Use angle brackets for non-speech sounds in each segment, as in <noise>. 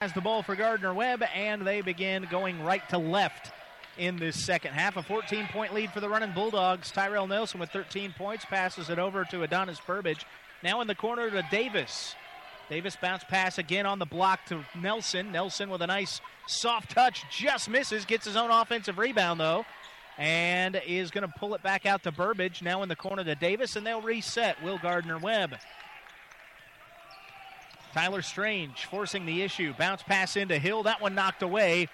has the ball for Gardner Webb, and they begin going right to left in this second half. A 14 point lead for the running Bulldogs. Tyrell Nelson with 13 points passes it over to Adonis Burbage. Now in the corner to Davis. Davis bounce pass again on the block to Nelson. Nelson with a nice soft touch, just misses, gets his own offensive rebound though, and is going to pull it back out to Burbage. Now in the corner to Davis, and they'll reset. Will Gardner Webb. Tyler Strange forcing the issue. Bounce pass into Hill. That one knocked away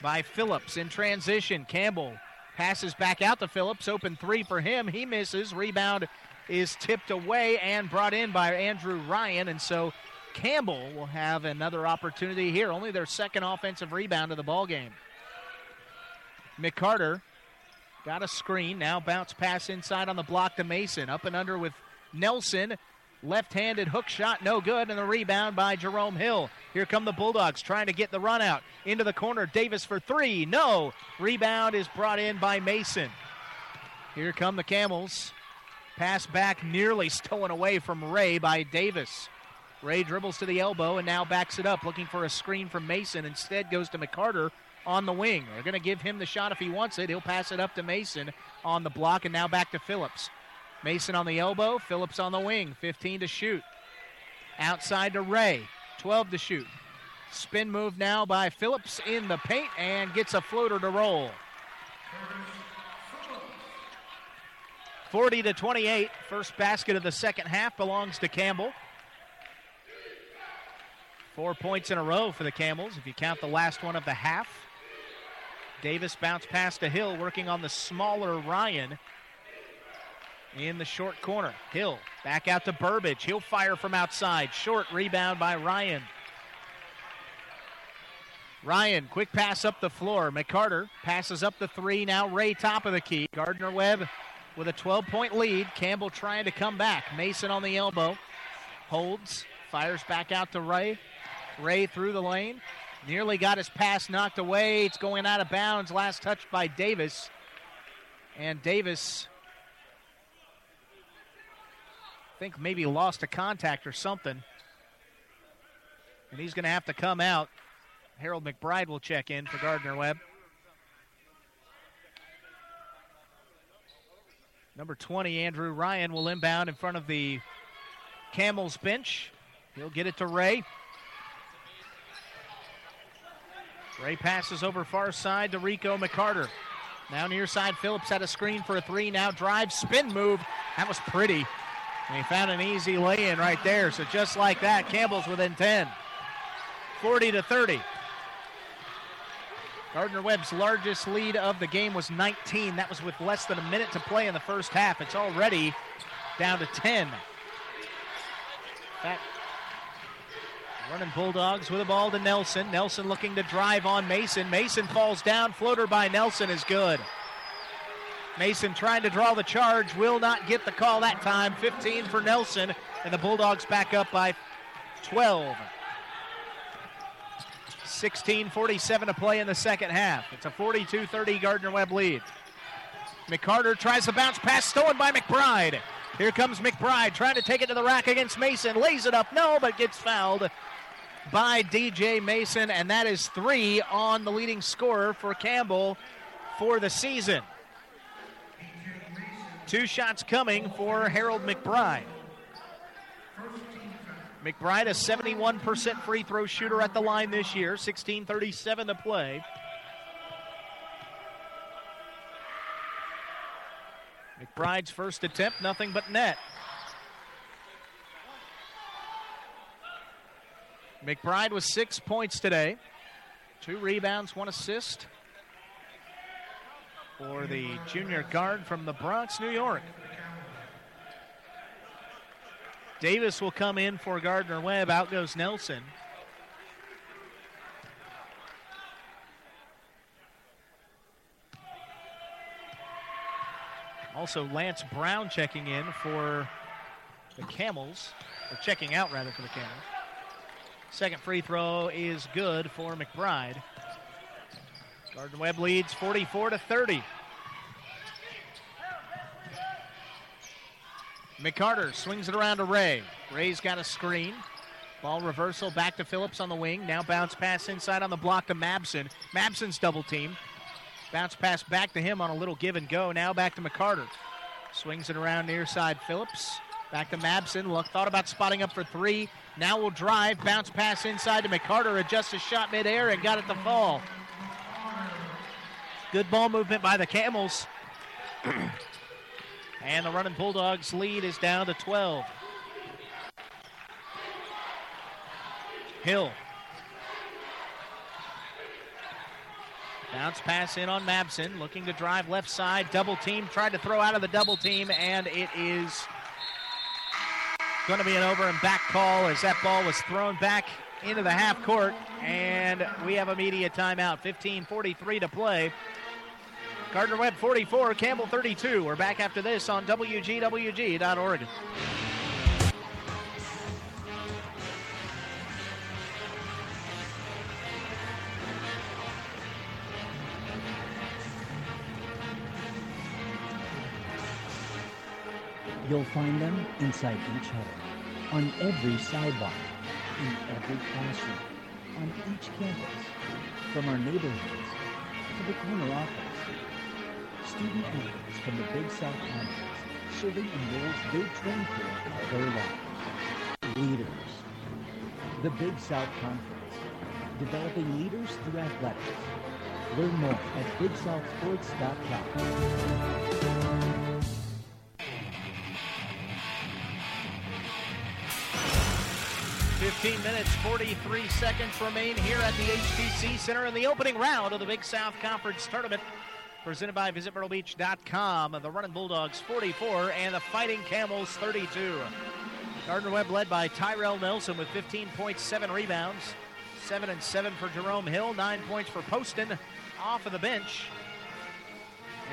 by Phillips in transition. Campbell passes back out to Phillips. Open three for him. He misses. Rebound is tipped away and brought in by Andrew Ryan. And so Campbell will have another opportunity here. Only their second offensive rebound of the ball game. McCarter got a screen. Now bounce pass inside on the block to Mason. Up and under with Nelson. Left handed hook shot, no good, and the rebound by Jerome Hill. Here come the Bulldogs trying to get the run out. Into the corner, Davis for three. No. Rebound is brought in by Mason. Here come the Camels. Pass back, nearly <laughs> stolen away from Ray by Davis. Ray dribbles to the elbow and now backs it up, looking for a screen from Mason. Instead, goes to McCarter on the wing. They're going to give him the shot if he wants it. He'll pass it up to Mason on the block and now back to Phillips. Mason on the elbow, Phillips on the wing, 15 to shoot. Outside to Ray, 12 to shoot. Spin move now by Phillips in the paint and gets a floater to roll. 40 to 28. First basket of the second half belongs to Campbell. Four points in a row for the Camels if you count the last one of the half. Davis bounced past to Hill, working on the smaller Ryan in the short corner. Hill back out to Burbage. He'll fire from outside. Short rebound by Ryan. Ryan, quick pass up the floor. McCarter passes up the three. Now Ray, top of the key. Gardner Webb with a 12 point lead. Campbell trying to come back. Mason on the elbow. Holds. Fires back out to Ray. Ray through the lane. Nearly got his pass knocked away. It's going out of bounds. Last touch by Davis. And Davis think maybe lost a contact or something. And he's going to have to come out. Harold McBride will check in for Gardner Webb. Number 20, Andrew Ryan, will inbound in front of the Camels bench. He'll get it to Ray. Ray passes over far side to Rico McCarter. Now near side, Phillips had a screen for a three. Now drive, spin move. That was pretty. And he found an easy lay in right there. So just like that, Campbell's within 10. 40 to 30. Gardner Webb's largest lead of the game was 19. That was with less than a minute to play in the first half. It's already down to 10. That running Bulldogs with the ball to Nelson. Nelson looking to drive on Mason. Mason falls down. Floater by Nelson is good. Mason trying to draw the charge, will not get the call that time. 15 for Nelson, and the Bulldogs back up by 12. 16:47 to play in the second half. It's a 42-30 Gardner Webb lead. McCarter tries to bounce pass, stolen by McBride. Here comes McBride trying to take it to the rack against Mason. Lays it up, no, but gets fouled by DJ Mason, and that is three on the leading scorer for Campbell for the season. Two shots coming for Harold McBride. McBride, a 71% free throw shooter at the line this year, 16:37 to play. McBride's first attempt, nothing but net. McBride with six points today, two rebounds, one assist for the junior guard from the Bronx, New York. Davis will come in for Gardner Webb. Out goes Nelson. Also, Lance Brown checking in for the Camels, or checking out rather for the Camels. Second free throw is good for McBride. Gardner Webb leads 44 to 30. McCarter swings it around to Ray. Ray's got a screen. Ball reversal back to Phillips on the wing. Now bounce pass inside on the block to Mabson. Mabson's double team. Bounce pass back to him on a little give and go. Now back to McCarter. Swings it around near side Phillips. Back to Mabson. Look, thought about spotting up for three. Now will drive. Bounce pass inside to McCarter. Adjusts his shot midair and got it to fall. Good ball movement by the Camels. <clears throat> and the running Bulldogs lead is down to 12. Hill Bounce pass in on Mabson, looking to drive left side. Double team, tried to throw out of the double team, and it is going to be an over and back call as that ball was thrown back into the half court. And we have a media timeout. 15:43 to play. Gardner Webb 44, Campbell 32. We're back after this on WGWG.org. You'll find them inside each huddle, on every sidewalk, in every classroom, on each campus, from our neighborhoods to the corner office. Student athletes from the Big South Conference serving in roles they've trained for all their lives. Leaders. The Big South Conference, developing leaders through athletics. Learn more at BigSouthSports.com. 15 minutes, 43 seconds remain here at the HTC Center in the opening round of the Big South Conference Tournament. Presented by VisitMyrtleBeach.com. The Running Bulldogs 44 and the Fighting Camels 32. Gardner Webb led by Tyrell Nelson with 15.7 rebounds. 7 and 7 for Jerome Hill. 9 points for Poston off of the bench.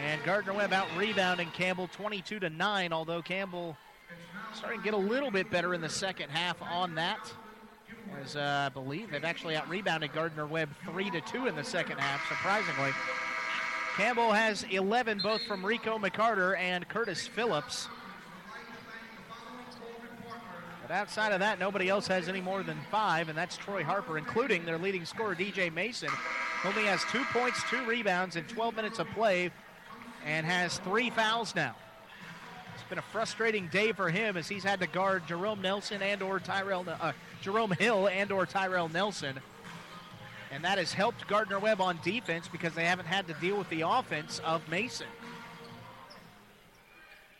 And Gardner Webb out rebounding Campbell 22 to 9, although Campbell starting to get a little bit better in the second half on that. As uh, I believe they've actually out rebounded Gardner Webb 3 to 2 in the second half, surprisingly. Campbell has 11 both from Rico McCarter and Curtis Phillips. But outside of that, nobody else has any more than five, and that's Troy Harper, including their leading scorer, DJ Mason, who only has two points, two rebounds in 12 minutes of play, and has three fouls now It's been a frustrating day for him as he's had to guard Jerome Nelson and or Tyrell uh, Jerome Hill and or Tyrell Nelson. And that has helped Gardner Webb on defense because they haven't had to deal with the offense of Mason,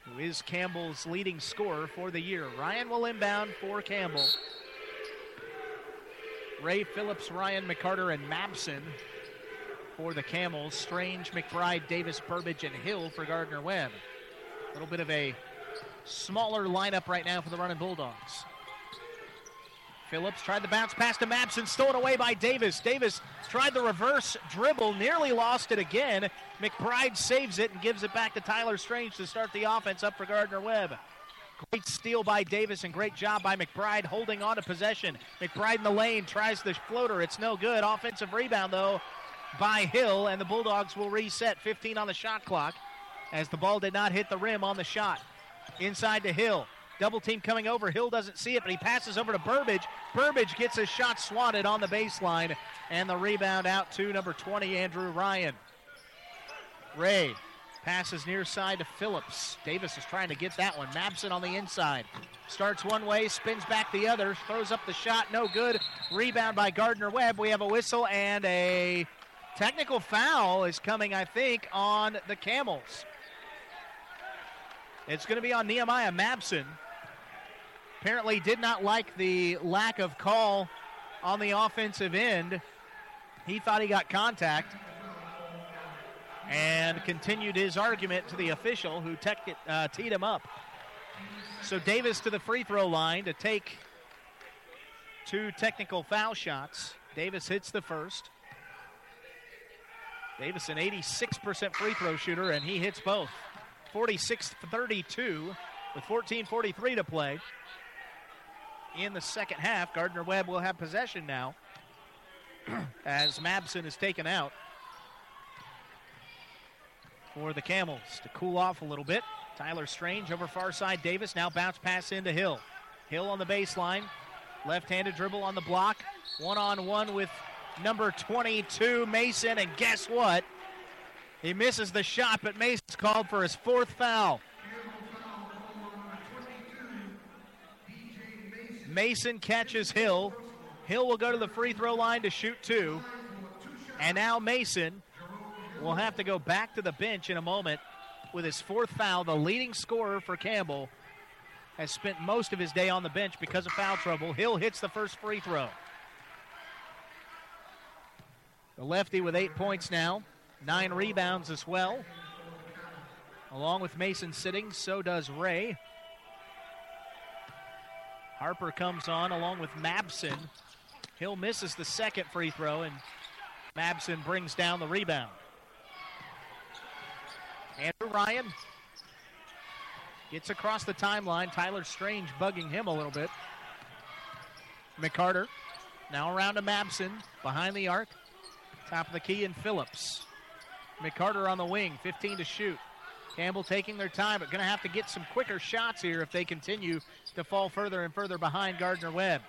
who is Campbell's leading scorer for the year. Ryan will inbound for Campbell. Ray Phillips, Ryan McCarter, and Mabson for the Camels. Strange, McBride, Davis, Burbage, and Hill for Gardner Webb. A little bit of a smaller lineup right now for the running Bulldogs. Phillips tried the bounce pass to Mabson, stolen away by Davis. Davis tried the reverse dribble, nearly lost it again. McBride saves it and gives it back to Tyler Strange to start the offense up for Gardner Webb. Great steal by Davis and great job by McBride holding on to possession. McBride in the lane tries the floater. It's no good. Offensive rebound, though, by Hill, and the Bulldogs will reset 15 on the shot clock as the ball did not hit the rim on the shot. Inside to Hill. Double team coming over. Hill doesn't see it, but he passes over to Burbage. Burbage gets his shot swatted on the baseline, and the rebound out to number 20, Andrew Ryan. Ray passes near side to Phillips. Davis is trying to get that one. Mabson on the inside. Starts one way, spins back the other, throws up the shot, no good. Rebound by Gardner Webb. We have a whistle and a technical foul is coming, I think, on the Camels. It's going to be on Nehemiah Mabson. Apparently, did not like the lack of call on the offensive end. He thought he got contact and continued his argument to the official who uh, teed him up. So Davis to the free throw line to take two technical foul shots. Davis hits the first. Davis, an 86% free throw shooter, and he hits both. 46 32 with 14.43 to play. In the second half, Gardner Webb will have possession now <clears throat> as Mabson is taken out for the Camels to cool off a little bit. Tyler Strange over far side Davis. Now bounce pass into Hill. Hill on the baseline. Left handed dribble on the block. One on one with number 22, Mason. And guess what? He misses the shot, but Mason's called for his fourth foul. Mason catches Hill. Hill will go to the free throw line to shoot two. And now Mason will have to go back to the bench in a moment with his fourth foul. The leading scorer for Campbell has spent most of his day on the bench because of foul trouble. Hill hits the first free throw. The lefty with eight points now, nine rebounds as well. Along with Mason sitting, so does Ray. Harper comes on along with Mabson. Hill misses the second free throw, and Mabson brings down the rebound. Andrew Ryan gets across the timeline. Tyler Strange bugging him a little bit. McCarter now around to Mabson behind the arc. Top of the key and Phillips. McCarter on the wing, 15 to shoot. Campbell taking their time, but going to have to get some quicker shots here if they continue to fall further and further behind Gardner Webb.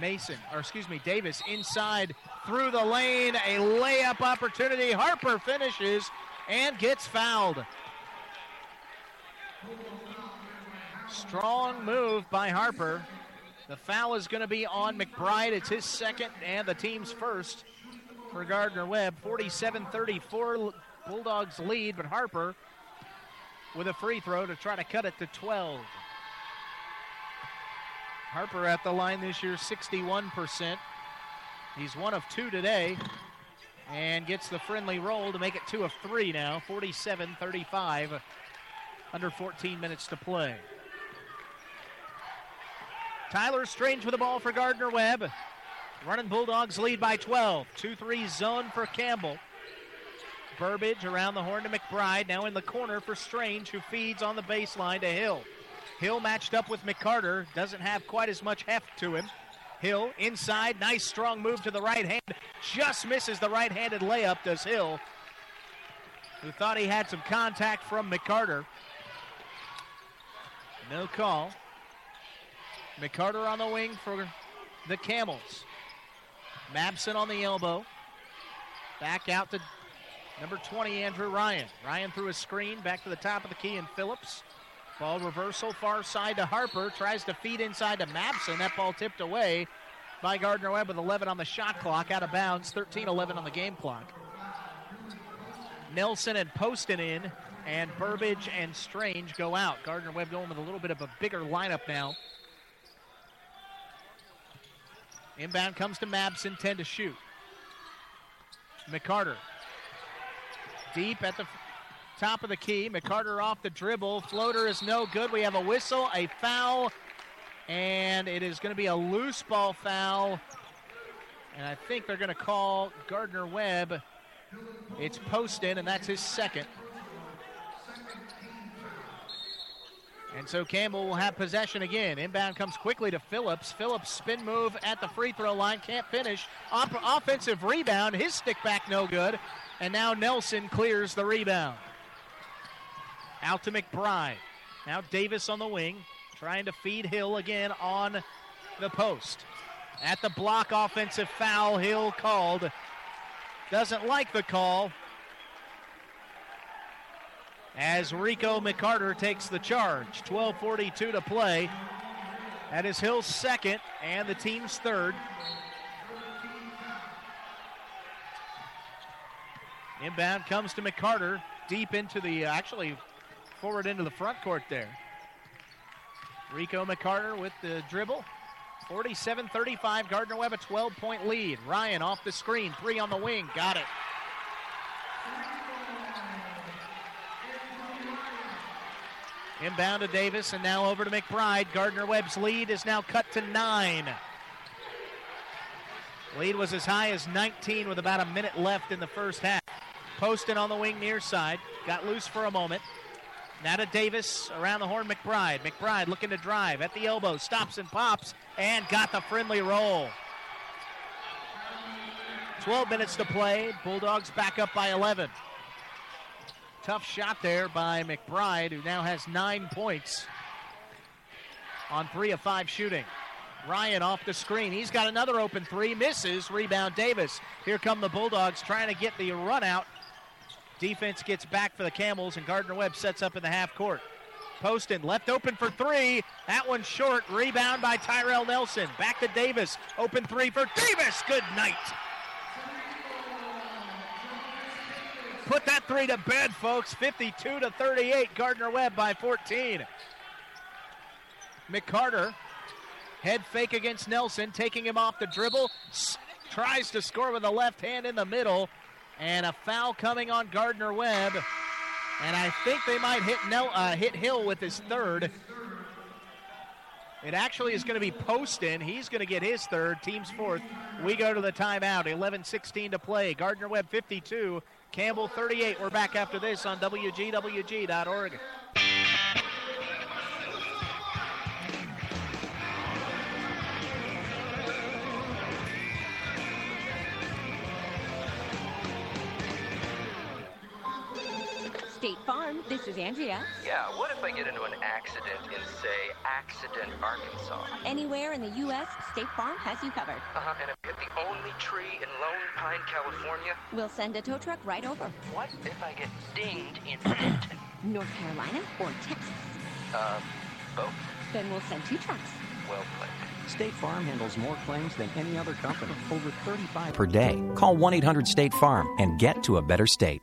Mason, or excuse me, Davis inside through the lane, a layup opportunity. Harper finishes and gets fouled. Strong move by Harper. The foul is going to be on McBride. It's his second and the team's first for Gardner Webb. 47 34 Bulldogs lead, but Harper with a free throw to try to cut it to 12. Harper at the line this year, 61%. He's one of two today and gets the friendly roll to make it two of three now, 47 35, under 14 minutes to play. Tyler Strange with the ball for Gardner Webb. Running Bulldogs lead by 12. 2 3 zone for Campbell. Burbage around the horn to McBride. Now in the corner for Strange, who feeds on the baseline to Hill. Hill matched up with McCarter. Doesn't have quite as much heft to him. Hill inside. Nice strong move to the right hand. Just misses the right handed layup, does Hill, who thought he had some contact from McCarter. No call. McCarter on the wing for the Camels. Mabson on the elbow. Back out to Number 20, Andrew Ryan. Ryan threw a screen back to the top of the key and Phillips. Ball reversal far side to Harper. Tries to feed inside to Mabson. That ball tipped away by Gardner Webb with 11 on the shot clock. Out of bounds. 13 11 on the game clock. Nelson and Poston in, and Burbage and Strange go out. Gardner Webb going with a little bit of a bigger lineup now. Inbound comes to Mabson, 10 to shoot. McCarter deep at the top of the key. McCarter off the dribble. Floater is no good. We have a whistle, a foul, and it is going to be a loose ball foul. And I think they're going to call Gardner Webb. It's Poston, and that's his second. And so Campbell will have possession again. Inbound comes quickly to Phillips. Phillips spin move at the free throw line. Can't finish. Offensive rebound. His stick back no good. And now Nelson clears the rebound. Out to McBride. Now Davis on the wing, trying to feed Hill again on the post. At the block, offensive foul, Hill called. Doesn't like the call. As Rico McCarter takes the charge. 12.42 to play. That is Hill's second and the team's third. Inbound comes to McCarter, deep into the, uh, actually forward into the front court there. Rico McCarter with the dribble. 47 35. Gardner Webb a 12 point lead. Ryan off the screen. Three on the wing. Got it. Inbound to Davis and now over to McBride. Gardner Webb's lead is now cut to nine. Lead was as high as 19 with about a minute left in the first half. Poston on the wing near side. Got loose for a moment. To Davis around the horn. McBride. McBride looking to drive at the elbow. Stops and pops and got the friendly roll. 12 minutes to play. Bulldogs back up by 11. Tough shot there by McBride, who now has nine points on three of five shooting. Ryan off the screen. He's got another open three. Misses. Rebound Davis. Here come the Bulldogs trying to get the run out. Defense gets back for the Camels, and Gardner Webb sets up in the half court. Poston left open for three. That one's short. Rebound by Tyrell Nelson. Back to Davis. Open three for Davis. Good night. Put that three to bed, folks. 52 to 38. Gardner Webb by 14. McCarter head fake against Nelson, taking him off the dribble. S- tries to score with the left hand in the middle, and a foul coming on Gardner Webb. And I think they might hit uh, hit Hill with his third. It actually is going to be Poston. He's going to get his third, team's fourth. We go to the timeout. 11 16 to play. Gardner Webb 52, Campbell 38. We're back after this on WGWG.org. State Farm, this is Andrea. Yeah, what if I get into an accident in, say, Accident, Arkansas? Anywhere in the U.S., State Farm has you covered. Uh-huh, and if I hit the only tree in Lone Pine, California? We'll send a tow truck right over. What if I get dinged in Denton? <clears throat> North Carolina or Texas. Uh, both? Then we'll send two trucks. Well played. State Farm handles more claims than any other company. Over 35 per day. Call 1 800 State Farm and get to a better state.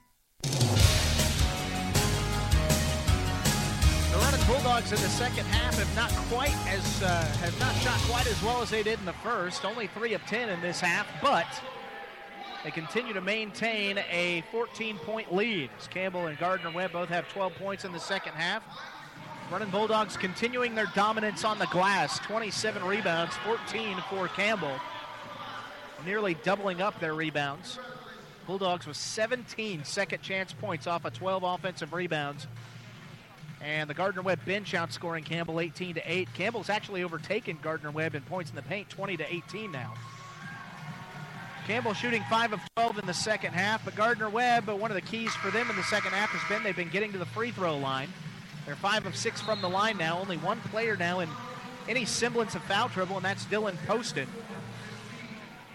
Bulldogs in the second half have not quite as uh, have not shot quite as well as they did in the first. Only three of ten in this half, but they continue to maintain a 14-point lead. As Campbell and Gardner Webb both have 12 points in the second half. Running Bulldogs continuing their dominance on the glass. 27 rebounds, 14 for Campbell. Nearly doubling up their rebounds. Bulldogs with 17 second chance points off of 12 offensive rebounds. And the Gardner Webb bench outscoring Campbell 18 to 8. Campbell's actually overtaken Gardner Webb in points in the paint 20 to 18 now. Campbell shooting 5 of 12 in the second half, but Gardner Webb, uh, one of the keys for them in the second half has been they've been getting to the free throw line. They're 5 of 6 from the line now. Only one player now in any semblance of foul trouble, and that's Dylan Poston.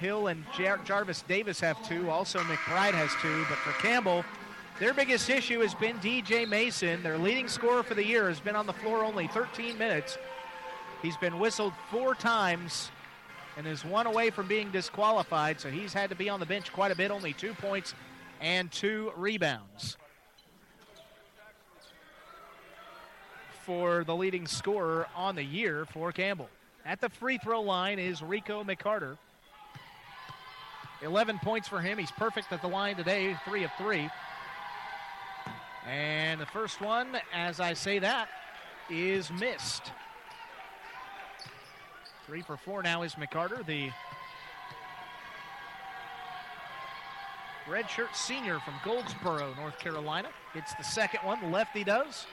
Hill and Jar- Jarvis Davis have two. Also, McBride has two. But for Campbell, their biggest issue has been DJ Mason. Their leading scorer for the year has been on the floor only 13 minutes. He's been whistled four times and is one away from being disqualified, so he's had to be on the bench quite a bit, only two points and two rebounds. For the leading scorer on the year for Campbell. At the free throw line is Rico McCarter. 11 points for him. He's perfect at the line today, three of three. And the first one, as I say that, is missed. Three for four now is McCarter, the redshirt senior from Goldsboro, North Carolina. It's the second one. Lefty does.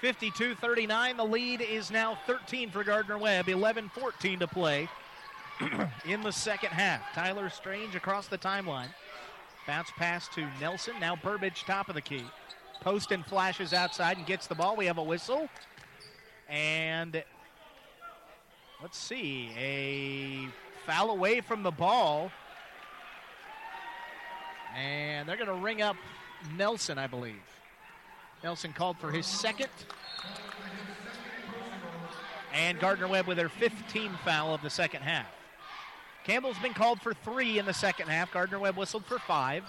52 39. The lead is now 13 for Gardner Webb, 11 14 to play <clears throat> in the second half. Tyler Strange across the timeline. Bounce pass to Nelson. Now Burbage top of the key. Poston flashes outside and gets the ball. We have a whistle. And let's see, a foul away from the ball. And they're going to ring up Nelson, I believe. Nelson called for his second. And Gardner Webb with their 15th foul of the second half. Campbell's been called for three in the second half. Gardner Webb whistled for five.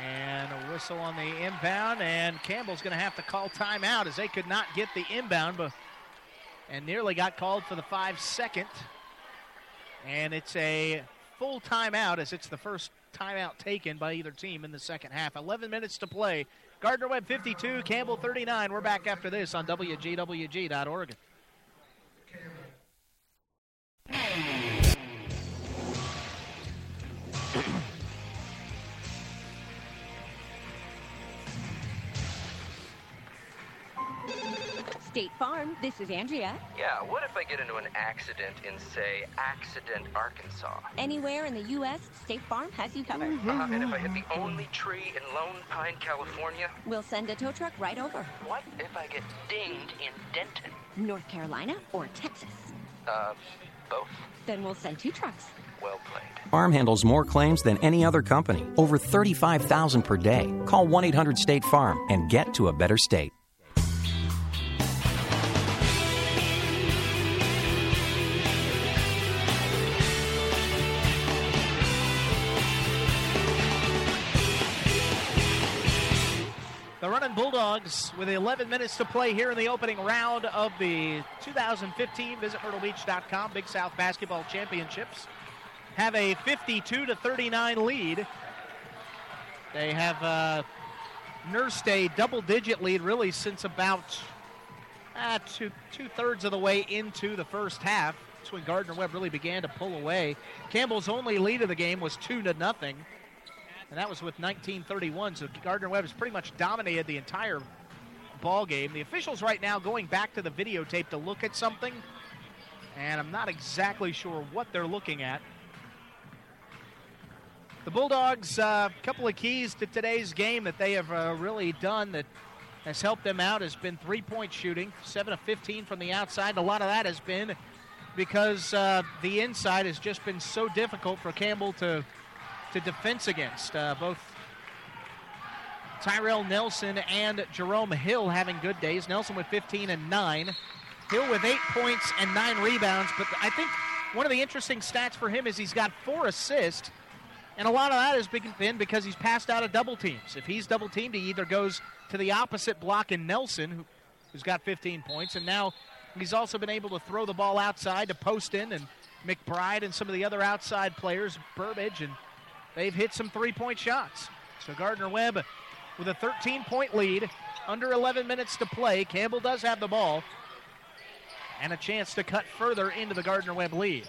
And a whistle on the inbound, and Campbell's going to have to call timeout as they could not get the inbound, but and nearly got called for the five second. And it's a full timeout as it's the first timeout taken by either team in the second half. 11 minutes to play. Gardner Webb 52, Campbell 39. We're back after this on WGWG.org. State Farm, this is Andrea. Yeah, what if I get into an accident in, say, Accident, Arkansas? Anywhere in the U.S., State Farm has you covered. Uh-huh, and if I hit the only tree in Lone Pine, California? We'll send a tow truck right over. What if I get dinged in Denton? North Carolina or Texas? Uh, both. Then we'll send two trucks. Well played. Farm handles more claims than any other company, over 35,000 per day. Call 1 800 State Farm and get to a better state. Bulldogs, with 11 minutes to play here in the opening round of the 2015 Visit MyrtleBeach.com Big South Basketball Championships, have a 52 to 39 lead. They have uh, nursed a double-digit lead really since about uh, two two thirds of the way into the first half. That's when Gardner Webb really began to pull away. Campbell's only lead of the game was two to nothing and that was with 1931. So Gardner Webb has pretty much dominated the entire ball game. The officials right now going back to the videotape to look at something, and I'm not exactly sure what they're looking at. The Bulldogs, a uh, couple of keys to today's game that they have uh, really done that has helped them out has been three-point shooting, seven of 15 from the outside. A lot of that has been because uh, the inside has just been so difficult for Campbell to to defense against. Uh, both Tyrell Nelson and Jerome Hill having good days. Nelson with 15 and 9. Hill with 8 points and 9 rebounds. But I think one of the interesting stats for him is he's got 4 assists. And a lot of that has been because he's passed out of double teams. If he's double teamed, he either goes to the opposite block in Nelson, who, who's got 15 points, and now he's also been able to throw the ball outside to Poston and McBride and some of the other outside players, Burbage and they've hit some three point shots. So Gardner Webb with a 13 point lead, under 11 minutes to play. Campbell does have the ball and a chance to cut further into the Gardner Webb lead.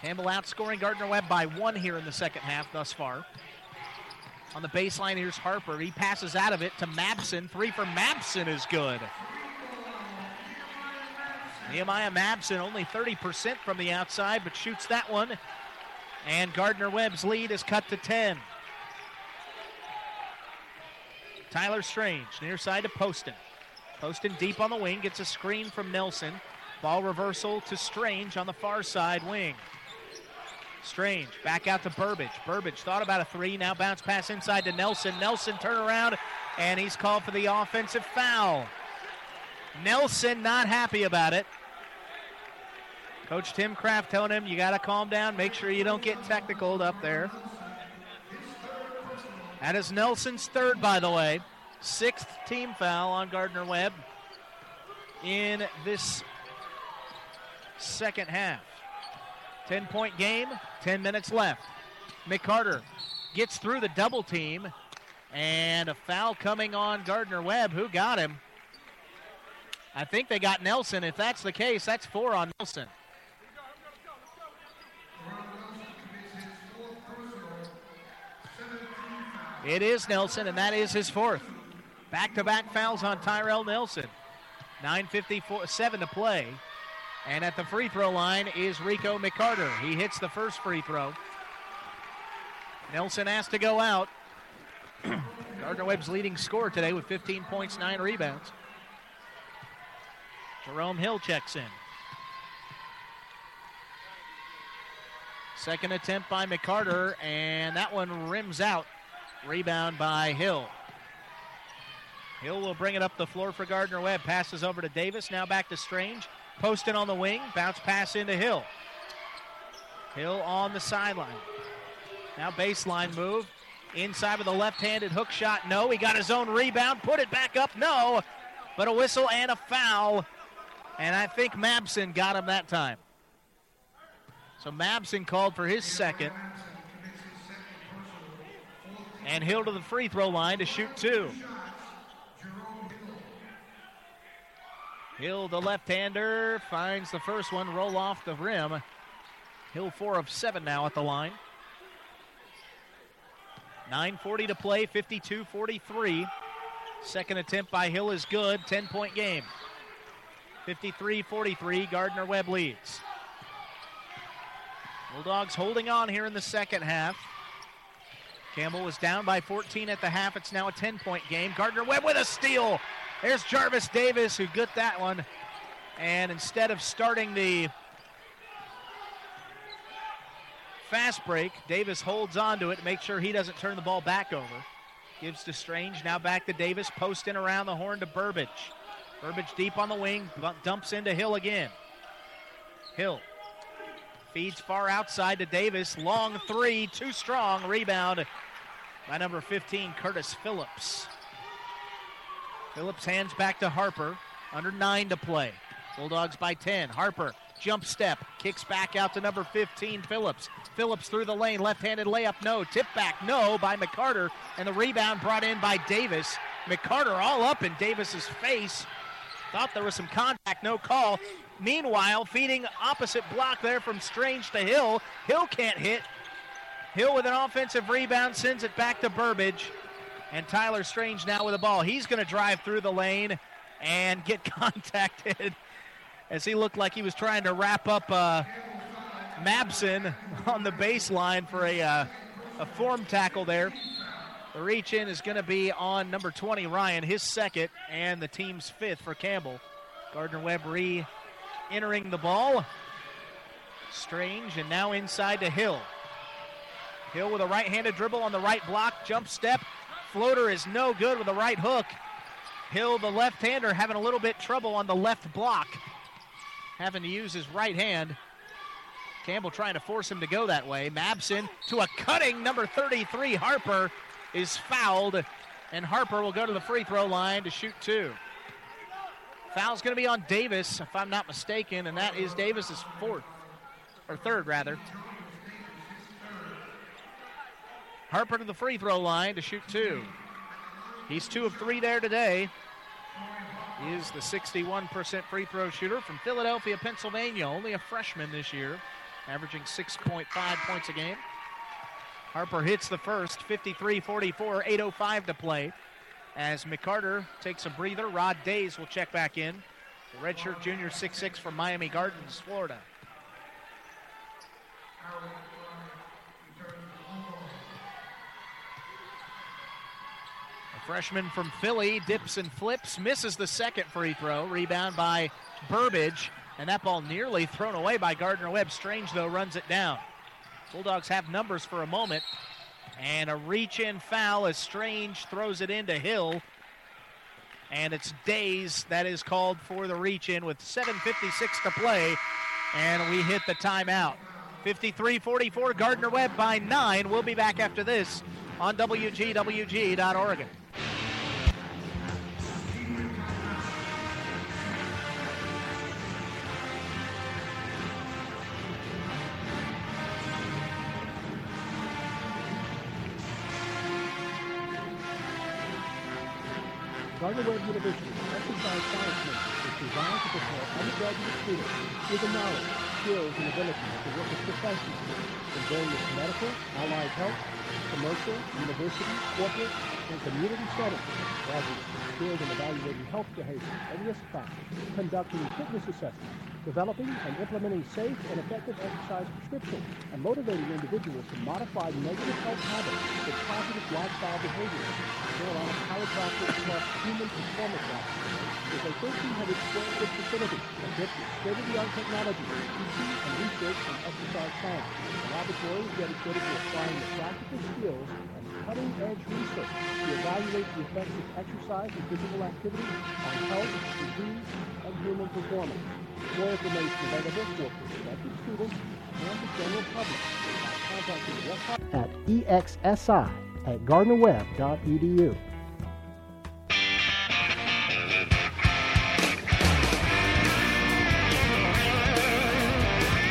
Campbell outscoring Gardner Webb by one here in the second half thus far. On the baseline, here's Harper. He passes out of it to Mabson. Three for Mabson is good. Nehemiah Mabson only 30% from the outside, but shoots that one and Gardner Webb's lead is cut to 10. Tyler Strange, near side to Poston. Poston deep on the wing, gets a screen from Nelson. Ball reversal to Strange on the far side wing. Strange back out to Burbage. Burbage thought about a three, now bounce pass inside to Nelson. Nelson turn around, and he's called for the offensive foul. Nelson not happy about it. Coach Tim Craft telling him, you got to calm down. Make sure you don't get technical up there. That is Nelson's third, by the way. Sixth team foul on Gardner Webb in this second half. 10 point game, 10 minutes left. McCarter gets through the double team, and a foul coming on Gardner Webb. Who got him? I think they got Nelson. If that's the case, that's four on Nelson. It is Nelson, and that is his fourth. Back to back fouls on Tyrell Nelson. 9.57 to play. And at the free throw line is Rico McCarter. He hits the first free throw. Nelson has to go out. <clears throat> Gardner Webb's leading scorer today with 15 points, 9 rebounds. Jerome Hill checks in. Second attempt by McCarter, and that one rims out. Rebound by Hill. Hill will bring it up the floor for Gardner Webb. Passes over to Davis. Now back to Strange. Poston on the wing. Bounce pass into Hill. Hill on the sideline. Now baseline move. Inside with a left handed hook shot. No. He got his own rebound. Put it back up. No. But a whistle and a foul. And I think Mabson got him that time. So Mabson called for his second. And Hill to the free throw line to shoot two. Hill, the left hander, finds the first one, roll off the rim. Hill, four of seven now at the line. 9.40 to play, 52 43. Second attempt by Hill is good, 10 point game. 53 43, Gardner Webb leads. Bulldogs holding on here in the second half. Campbell was down by 14 at the half. It's now a 10 point game. Gardner Webb with a steal There's Jarvis Davis who got that one. And instead of starting the fast break, Davis holds on to it make sure he doesn't turn the ball back over. Gives to Strange, now back to Davis, posting around the horn to Burbage. Burbage deep on the wing, dumps into Hill again. Hill feeds far outside to Davis. Long three, too strong. Rebound by number 15, Curtis Phillips. Phillips hands back to Harper. Under nine to play. Bulldogs by 10. Harper, jump step, kicks back out to number 15, Phillips. Phillips through the lane, left handed layup, no. Tip back, no, by McCarter. And the rebound brought in by Davis. McCarter all up in Davis's face. Thought there was some contact, no call. Meanwhile, feeding opposite block there from Strange to Hill. Hill can't hit. Hill with an offensive rebound sends it back to Burbage. And Tyler Strange now with the ball. He's going to drive through the lane and get <laughs> contacted as he looked like he was trying to wrap up uh, Mabson on the baseline for a, uh, a form tackle there. The reach in is going to be on number 20, Ryan, his second, and the team's fifth for Campbell. Gardner Webb re entering the ball. Strange, and now inside to Hill. Hill with a right handed dribble on the right block, jump step. Floater is no good with the right hook. Hill, the left hander, having a little bit trouble on the left block, having to use his right hand. Campbell trying to force him to go that way. Mabson to a cutting number 33. Harper is fouled, and Harper will go to the free throw line to shoot two. Foul's going to be on Davis, if I'm not mistaken, and that is Davis's fourth, or third rather. Harper to the free throw line to shoot two. He's two of three there today. He is the 61% free throw shooter from Philadelphia, Pennsylvania. Only a freshman this year, averaging 6.5 points a game. Harper hits the first, 53 44, 8.05 to play. As McCarter takes a breather, Rod Days will check back in. The redshirt junior 6'6 from Miami Gardens, Florida. A freshman from Philly dips and flips, misses the second free throw. Rebound by Burbage, and that ball nearly thrown away by Gardner Webb. Strange, though, runs it down. Bulldogs have numbers for a moment. And a reach in foul as Strange throws it into Hill. And it's Days that is called for the reach in with 7.56 to play. And we hit the timeout. 53 44, Gardner Webb by nine. We'll be back after this on WGWG.Oregon. University Exercise Science is designed to prepare undergraduate students with the knowledge, skills, and abilities to work as professionals in various medical, allied health, commercial, university, corporate, and community settings. Graduates skilled in evaluating health behavior and risk factors, conducting fitness assessments, developing and implementing safe and effective exercise prescriptions, and motivating individuals to modify negative health habits with positive lifestyle behaviors. Carolina Chiropractic Plus Human Performance Lab is a 1,300 square foot facility equipped with state-of-the-art technology, teaching and research and exercise science. The laboratory is dedicated to applying the practical skills and cutting-edge research to evaluate the effects of exercise and physical activity on health, disease, and human performance. More information available for prospective students and the general public by contacting West at exsi at gardnerwebb.edu.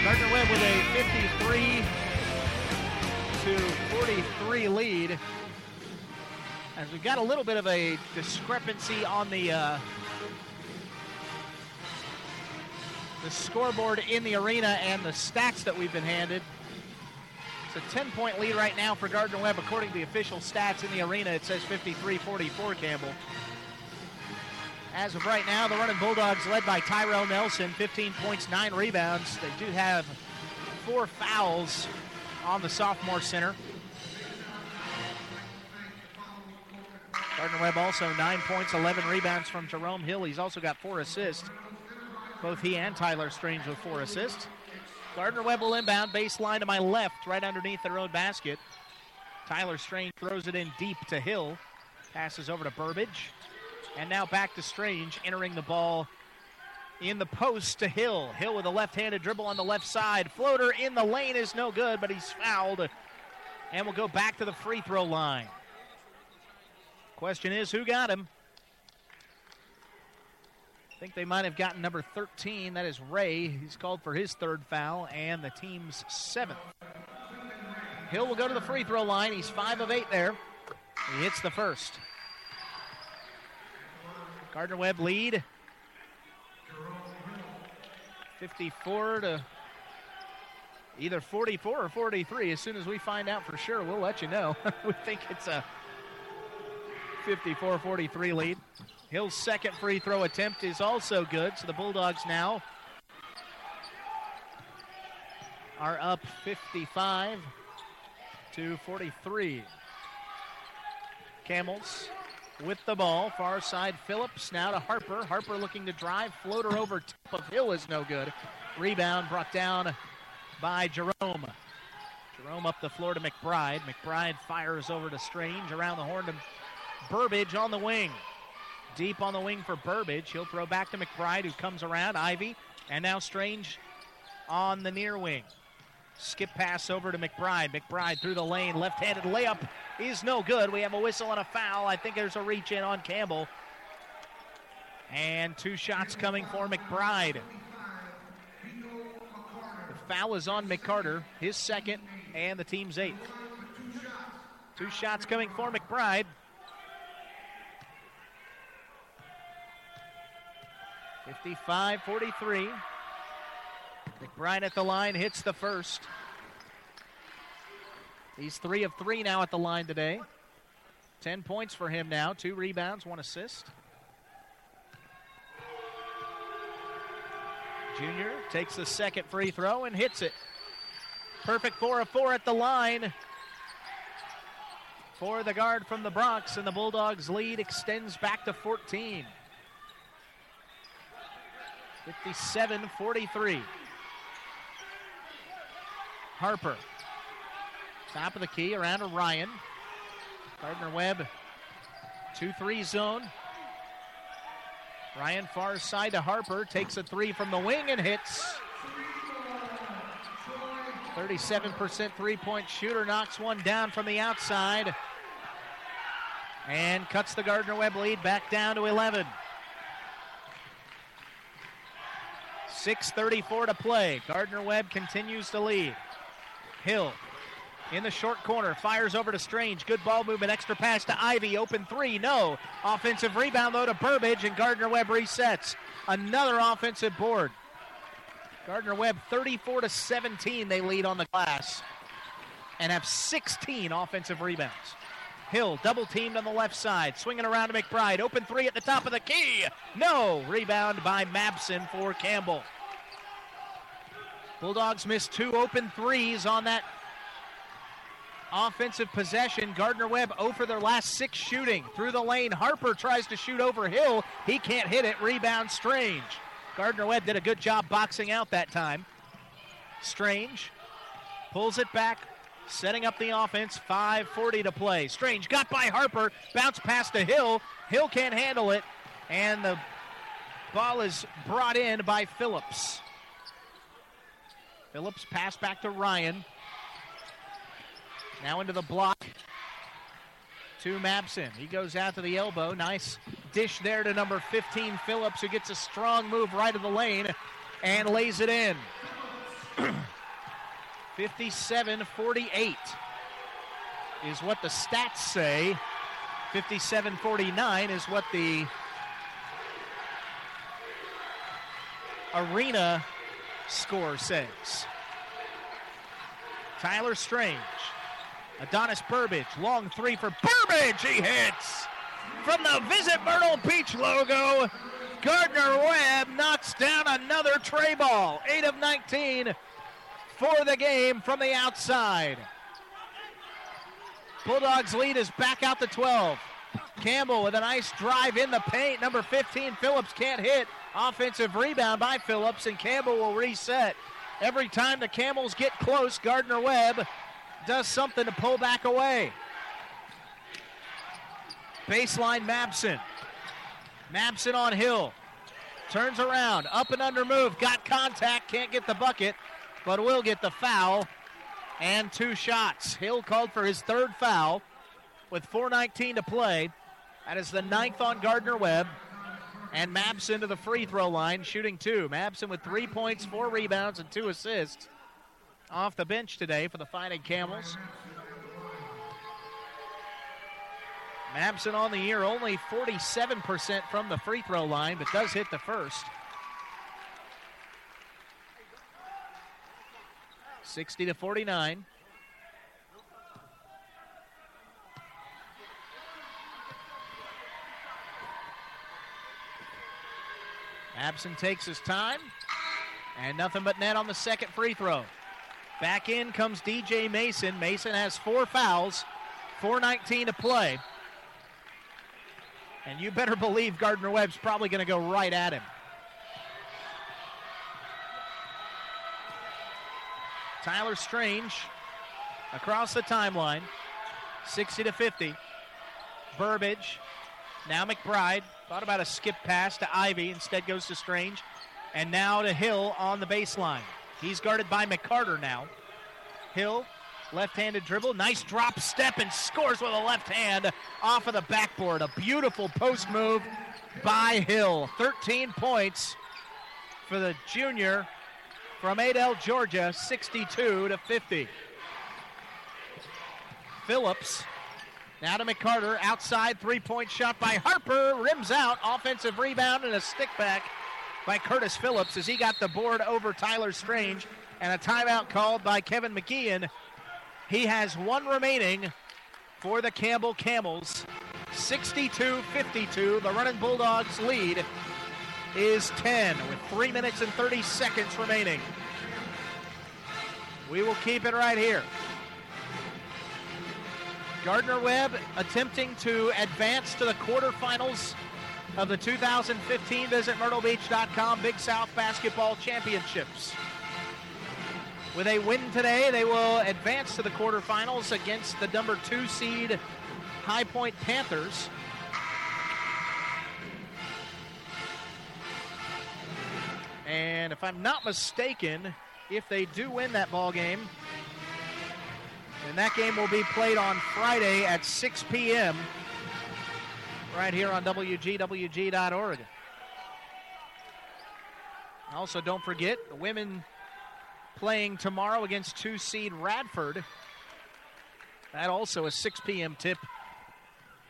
Gardner Webb with a 53 to 43 lead. As we've got a little bit of a discrepancy on the uh, the scoreboard in the arena and the stats that we've been handed. It's a 10 point lead right now for Gardner Webb. According to the official stats in the arena, it says 53 44 Campbell. As of right now, the running Bulldogs led by Tyrell Nelson, 15 points, 9 rebounds. They do have four fouls on the sophomore center. Gardner Webb also nine points, 11 rebounds from Jerome Hill. He's also got four assists. Both he and Tyler Strange with four assists. Gardner Webb will inbound, baseline to my left, right underneath their own basket. Tyler Strange throws it in deep to Hill. Passes over to Burbage. And now back to Strange, entering the ball in the post to Hill. Hill with a left handed dribble on the left side. Floater in the lane is no good, but he's fouled. And will go back to the free throw line. Question is who got him? Think they might have gotten number 13. That is Ray. He's called for his third foul and the team's seventh. Hill will go to the free throw line. He's 5 of 8 there. He hits the first. Gardner Webb lead 54 to either 44 or 43. As soon as we find out for sure, we'll let you know. <laughs> we think it's a 54 43 lead. Hill's second free throw attempt is also good, so the Bulldogs now are up 55 to 43. Camels with the ball. Far side Phillips now to Harper. Harper looking to drive. Floater over top of Hill is no good. Rebound brought down by Jerome. Jerome up the floor to McBride. McBride fires over to Strange around the horn to Burbage on the wing. Deep on the wing for Burbage. He'll throw back to McBride who comes around. Ivy. And now Strange on the near wing. Skip pass over to McBride. McBride through the lane. Left handed layup is no good. We have a whistle and a foul. I think there's a reach in on Campbell. And two shots coming for McBride. The foul is on McCarter, his second, and the team's eighth. Two shots coming for McBride. Fifty-five, forty-three. McBride at the line hits the first. He's three of three now at the line today. Ten points for him now, two rebounds, one assist. Junior takes the second free throw and hits it. Perfect four of four at the line for the guard from the Bronx, and the Bulldogs' lead extends back to 14. 57 43. Harper. Top of the key around to Ryan. Gardner Webb, 2 3 zone. Ryan far side to Harper, takes a three from the wing and hits. 37% three point shooter knocks one down from the outside and cuts the Gardner Webb lead back down to 11. 6.34 to play. Gardner Webb continues to lead. Hill in the short corner, fires over to Strange. Good ball movement, extra pass to Ivy. Open three, no. Offensive rebound though to Burbage, and Gardner Webb resets. Another offensive board. Gardner Webb 34 to 17, they lead on the glass and have 16 offensive rebounds. Hill double teamed on the left side, swinging around to McBride. Open three at the top of the key. No. Rebound by Mabson for Campbell. Bulldogs missed two open threes on that offensive possession. Gardner Webb 0 for their last six shooting. Through the lane, Harper tries to shoot over Hill. He can't hit it. Rebound Strange. Gardner Webb did a good job boxing out that time. Strange pulls it back, setting up the offense. 5.40 to play. Strange got by Harper, bounce pass to Hill. Hill can't handle it, and the ball is brought in by Phillips. Phillips pass back to Ryan. Now into the block to Mabson. He goes out to the elbow. Nice dish there to number 15, Phillips, who gets a strong move right of the lane and lays it in. <clears throat> 57 48 is what the stats say. 57 49 is what the arena score says. Tyler Strange Adonis Burbage, long three for Burbage. He hits from the Visit Myrtle Beach logo. Gardner Webb knocks down another tray ball. 8 of 19 for the game from the outside. Bulldogs lead is back out to 12. Campbell with a nice drive in the paint. Number 15, Phillips can't hit. Offensive rebound by Phillips, and Campbell will reset. Every time the Camels get close, Gardner Webb does something to pull back away. Baseline Mabson. Mabson on Hill. Turns around, up and under move, got contact, can't get the bucket, but will get the foul and two shots. Hill called for his third foul with 4.19 to play. That is the ninth on Gardner Webb. And Mabson to the free throw line, shooting two. Mabson with three points, four rebounds, and two assists off the bench today for the Fighting Camels. Mabson on the year, only 47% from the free throw line, but does hit the first. 60 to 49. Mabson takes his time, and nothing but net on the second free throw. Back in comes DJ Mason. Mason has four fouls, 4.19 to play. And you better <laughs> believe Gardner Webb's probably going to go right at him. Tyler Strange across the timeline, 60 to 50. Burbage, now McBride. Thought about a skip pass to Ivy, instead goes to Strange. And now to Hill on the baseline. He's guarded by McCarter now. Hill, left handed dribble, nice drop step, and scores with a left hand off of the backboard. A beautiful post move by Hill. 13 points for the junior from Adel, Georgia, 62 to 50. Phillips now to McCarter, outside three point shot by Harper, rims out, offensive rebound and a stick back by Curtis Phillips as he got the board over Tyler Strange and a timeout called by Kevin McGeehan. He has one remaining for the Campbell Camels. 62 52. The running Bulldogs lead is 10 with 3 minutes and 30 seconds remaining. We will keep it right here. Gardner Webb attempting to advance to the quarterfinals of the 2015 Visit MyrtleBeach.com Big South Basketball Championships. With a win today, they will advance to the quarterfinals against the number two seed High Point Panthers. And if I'm not mistaken, if they do win that ball game, then that game will be played on Friday at 6 p.m. right here on WGWG.org. Also, don't forget the women playing tomorrow against two seed Radford. That also a 6 p.m. tip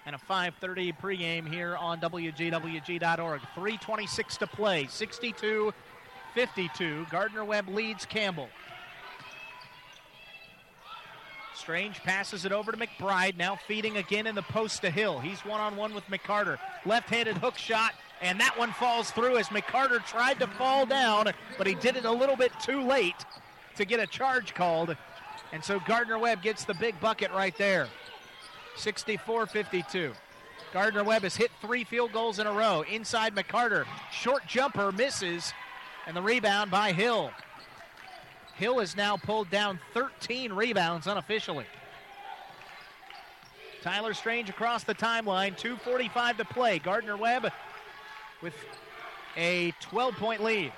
and a 5:30 pregame here on WGWG.org. 3:26 to play, 62 52. Gardner Webb leads Campbell. Strange passes it over to McBride, now feeding again in the post to Hill. He's one on one with McCarter. Left handed hook shot, and that one falls through as McCarter tried to fall down, but he did it a little bit too late to get a charge called. And so Gardner Webb gets the big bucket right there. 64 52. Gardner Webb has hit three field goals in a row. Inside McCarter. Short jumper misses. And the rebound by Hill. Hill has now pulled down 13 rebounds unofficially. Tyler Strange across the timeline. 2.45 to play. Gardner Webb with a 12 point lead.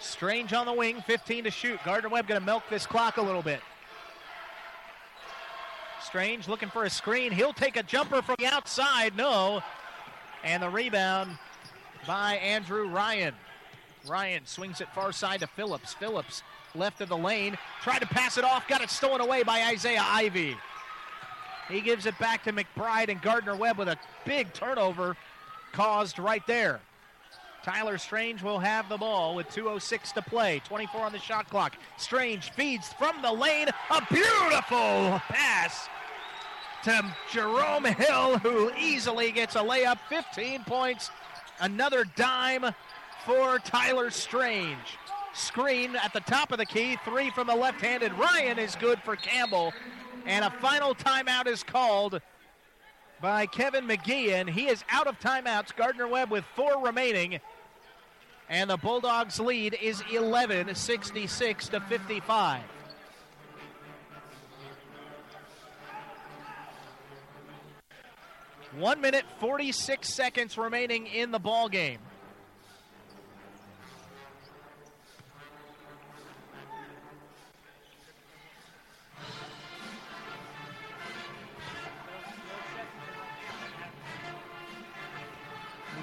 Strange on the wing, 15 to shoot. Gardner Webb going to milk this clock a little bit. Strange looking for a screen. He'll take a jumper from the outside. No. And the rebound by Andrew Ryan. Ryan swings it far side to Phillips. Phillips left of the lane. Tried to pass it off. Got it stolen away by Isaiah Ivy. He gives it back to McBride and Gardner Webb with a big turnover caused right there. Tyler Strange will have the ball with 2.06 to play. 24 on the shot clock. Strange feeds from the lane. A beautiful pass to Jerome Hill, who easily gets a layup. 15 points. Another dime for Tyler Strange. screen at the top of the key. Three from the left handed Ryan is good for Campbell. And a final timeout is called by Kevin McGee, and he is out of timeouts. Gardner Webb with four remaining. And the Bulldogs lead is 11, 66 to 55. One minute, 46 seconds remaining in the ball game.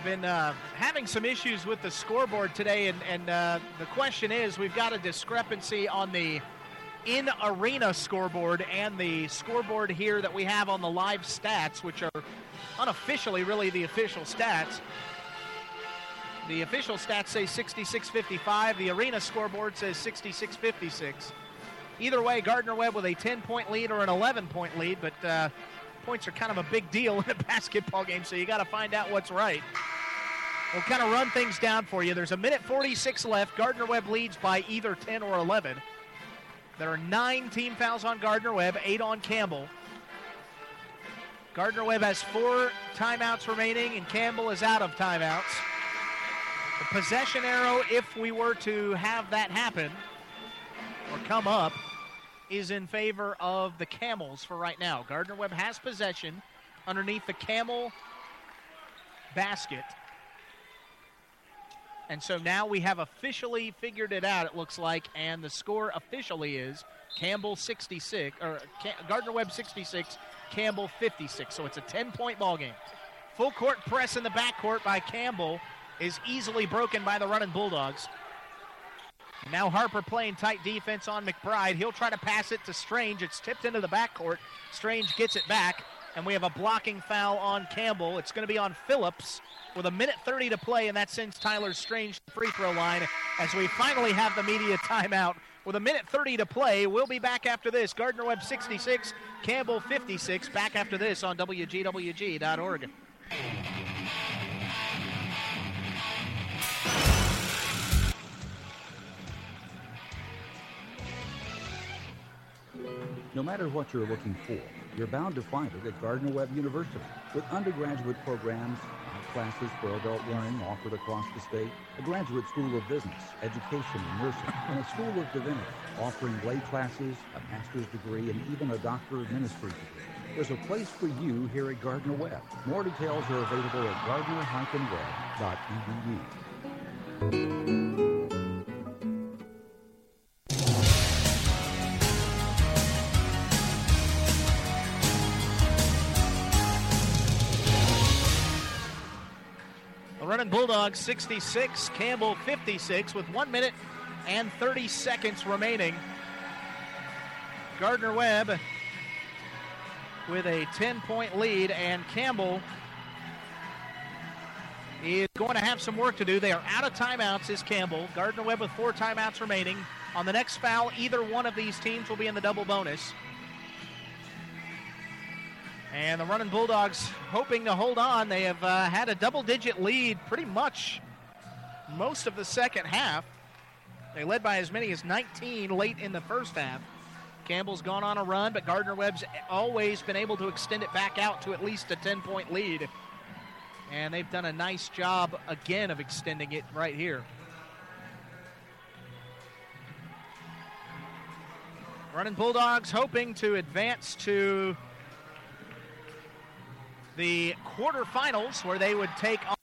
Been uh, having some issues with the scoreboard today, and, and uh, the question is we've got a discrepancy on the in arena scoreboard and the scoreboard here that we have on the live stats, which are unofficially really the official stats. The official stats say 66-55. The arena scoreboard says 66-56. Either way, Gardner Webb with a 10-point lead or an 11-point lead, but uh, points are kind of a big deal <laughs> in a basketball game, so you got to find out what's right. We'll kind of run things down for you. There's a minute 46 left. Gardner Webb leads by either 10 or 11. There are nine team fouls on Gardner Webb, eight on Campbell. Gardner Webb has four timeouts remaining, and Campbell is out of timeouts. The possession arrow, if we were to have that happen or come up, is in favor of the Camels for right now. Gardner Webb has possession underneath the Camel basket. And so now we have officially figured it out, it looks like, and the score officially is Campbell 66, or Gardner Webb 66, Campbell 56. So it's a 10 point ball game. Full court press in the backcourt by Campbell is easily broken by the running Bulldogs. Now Harper playing tight defense on McBride. He'll try to pass it to Strange. It's tipped into the backcourt. Strange gets it back, and we have a blocking foul on Campbell. It's going to be on Phillips with a minute 30 to play, and that sends Tyler Strange to the free throw line as we finally have the media timeout. With a minute 30 to play, we'll be back after this. Gardner Webb 66, Campbell 56. Back after this on WGWG.org. No matter what you're looking for, you're bound to find it at Gardner Webb University. With undergraduate programs, classes for adult learning offered across the state, a graduate school of business, education and nursing, and a school of divinity offering lay classes, a master's degree, and even a doctor of ministry degree. There's a place for you here at Gardner Webb. More details are available at gardner-webb.edu. running Bulldogs 66, Campbell 56 with one minute and 30 seconds remaining. Gardner Webb with a 10 point lead, and Campbell is going to have some work to do. They are out of timeouts, is Campbell. Gardner Webb with four timeouts remaining. On the next foul, either one of these teams will be in the double bonus. And the running Bulldogs hoping to hold on. They have uh, had a double digit lead pretty much most of the second half. They led by as many as 19 late in the first half. Campbell's gone on a run, but Gardner Webb's always been able to extend it back out to at least a 10 point lead. And they've done a nice job again of extending it right here. Running Bulldogs hoping to advance to the quarterfinals where they would take on.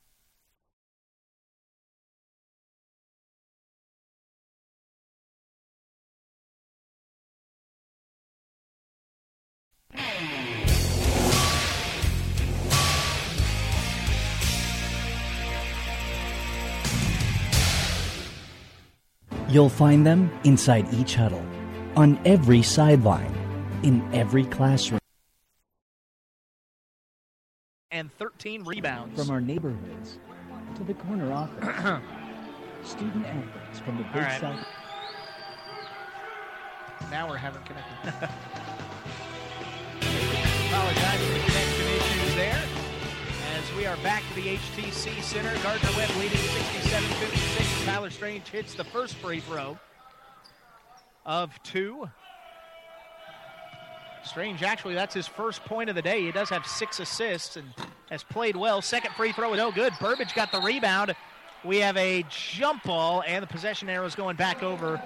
You'll find them inside each huddle, on every sideline, in every classroom and 13 rebounds. From our neighborhoods to the corner office, <clears throat> student athletes from the Big right. South. Now we're having connection. <laughs> Apologize for the connection issues there. As We are back to the HTC Center. Gardner Webb leading 67-56. Tyler Strange hits the first free throw of two. Strange, actually, that's his first point of the day. He does have six assists and has played well. Second free throw is no good. Burbage got the rebound. We have a jump ball, and the possession arrow is going back over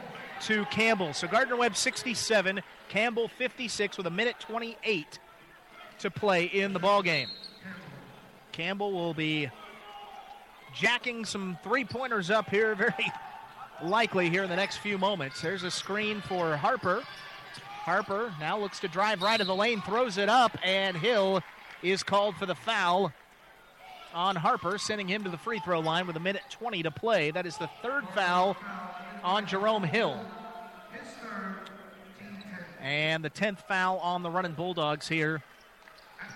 to Campbell. So Gardner Webb 67, Campbell 56 with a minute 28 to play in the ball game. Campbell will be jacking some three pointers up here, <laughs> very likely here in the next few moments. There's a screen for Harper. Harper now looks to drive right of the lane, throws it up, and Hill is called for the foul on Harper, sending him to the free throw line with a minute 20 to play. That is the third foul on Jerome Hill. And the 10th foul on the running Bulldogs here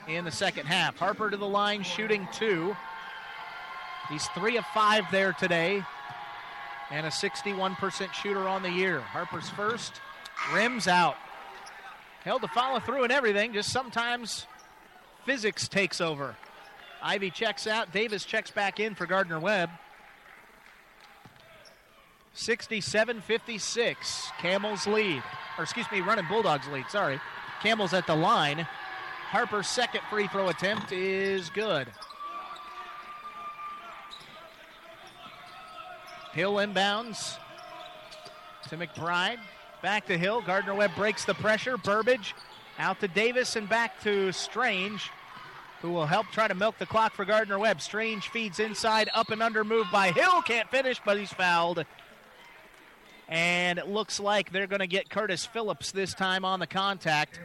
in the second half. Harper to the line, shooting two. He's three of five there today, and a 61% shooter on the year. Harper's first, rims out. Held to follow through and everything, just sometimes physics takes over. Ivy checks out, Davis checks back in for Gardner Webb. 67 56. Camels lead. Or, excuse me, running Bulldogs lead. Sorry. Camels at the line. Harper's second free throw attempt is good. Hill inbounds to McBride. Back to Hill. Gardner Webb breaks the pressure. Burbage out to Davis and back to Strange, who will help try to milk the clock for Gardner Webb. Strange feeds inside, up and under move by Hill. Can't finish, but he's fouled. And it looks like they're going to get Curtis Phillips this time on the contact.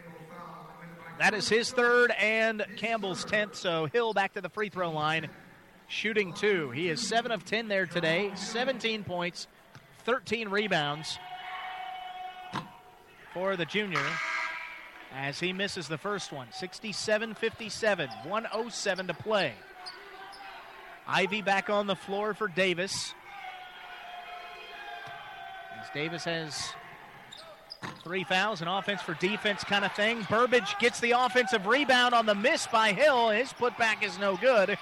That is his third and Campbell's 10th. So Hill back to the free throw line, shooting two. He is 7 of 10 there today, 17 points, 13 rebounds for the junior as he misses the first one. 67 57, 107 to play. Ivy back on the floor for Davis. As Davis has three fouls, an offense for defense kind of thing. Burbage gets the offensive rebound on the miss by Hill. His putback is no good.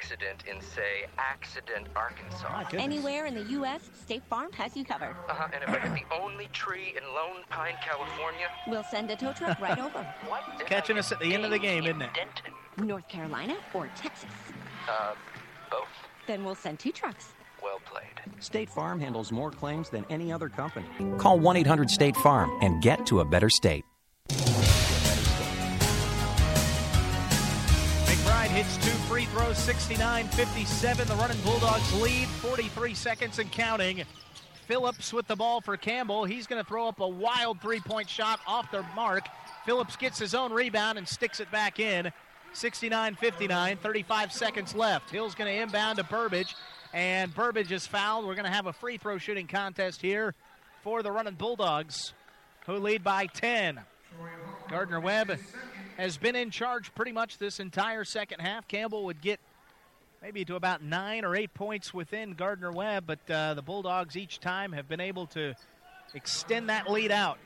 Accident in, say, Accident, Arkansas. Anywhere in the U.S., State Farm has you covered. Uh-huh, and if I hit the only tree in Lone Pine, California... We'll send a tow truck right over. What? Catching us at the end of the game, isn't it? Denton. North Carolina or Texas? Uh, both. Then we'll send two trucks. Well played. State Farm handles more claims than any other company. Call 1 800 State Farm and get to a better state. Hits two free throws, 69 57. The running Bulldogs lead, 43 seconds and counting. Phillips with the ball for Campbell. He's going to throw up a wild three point shot off the mark. Phillips gets his own rebound and sticks it back in. 69 59, 35 seconds left. Hill's going to inbound to Burbage, and Burbage is fouled. We're going to have a free throw shooting contest here for the running Bulldogs, who lead by 10. Gardner Webb has been in charge pretty much this entire second half. Campbell would get maybe to about nine or eight points within Gardner Webb, but uh, the Bulldogs each time have been able to extend that lead out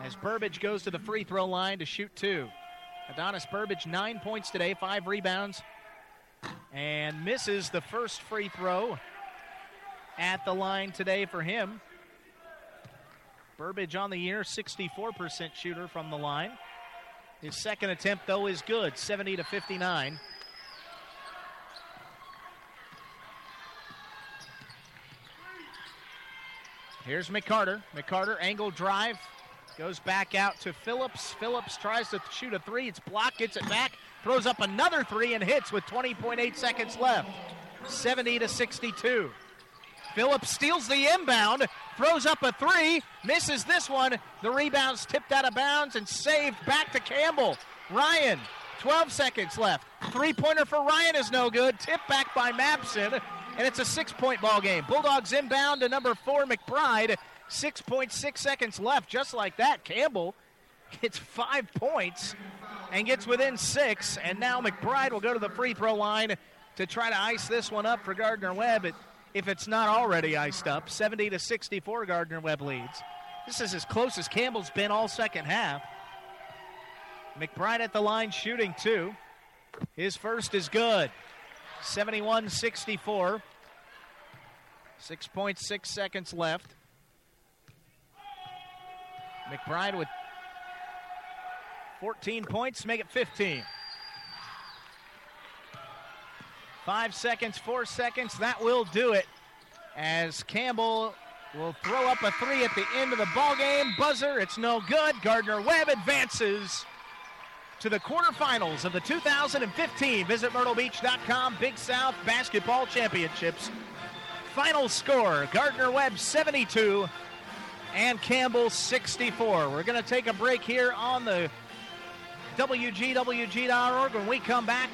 as Burbage goes to the free throw line to shoot two. Adonis Burbage, nine points today, five rebounds, and misses the first free throw at the line today for him. Burbage on the year, 64% shooter from the line. His second attempt, though, is good, 70 to 59. Here's McCarter. McCarter, angle drive, goes back out to Phillips. Phillips tries to shoot a three. It's blocked, gets it back, throws up another three, and hits with 20.8 seconds left. 70 to 62. Phillips steals the inbound, throws up a three, misses this one. The rebound's tipped out of bounds and saved back to Campbell. Ryan 12 seconds left. Three pointer for Ryan is no good. Tip back by Mabson, and it's a six point ball game. Bulldogs inbound to number four, McBride. 6.6 seconds left. Just like that, Campbell gets five points and gets within six. And now McBride will go to the free throw line to try to ice this one up for Gardner Webb. If it's not already iced up, 70 to 64, Gardner Webb leads. This is as close as Campbell's been all second half. McBride at the line shooting two. His first is good. 71 64. 6.6 seconds left. McBride with 14 points, make it 15. Five seconds, four seconds, that will do it. As Campbell will throw up a three at the end of the ball game. Buzzer, it's no good. Gardner Webb advances to the quarterfinals of the 2015 Visit MyrtleBeach.com Big South Basketball Championships. Final score Gardner Webb 72 and Campbell 64. We're going to take a break here on the WGWG.org. When we come back,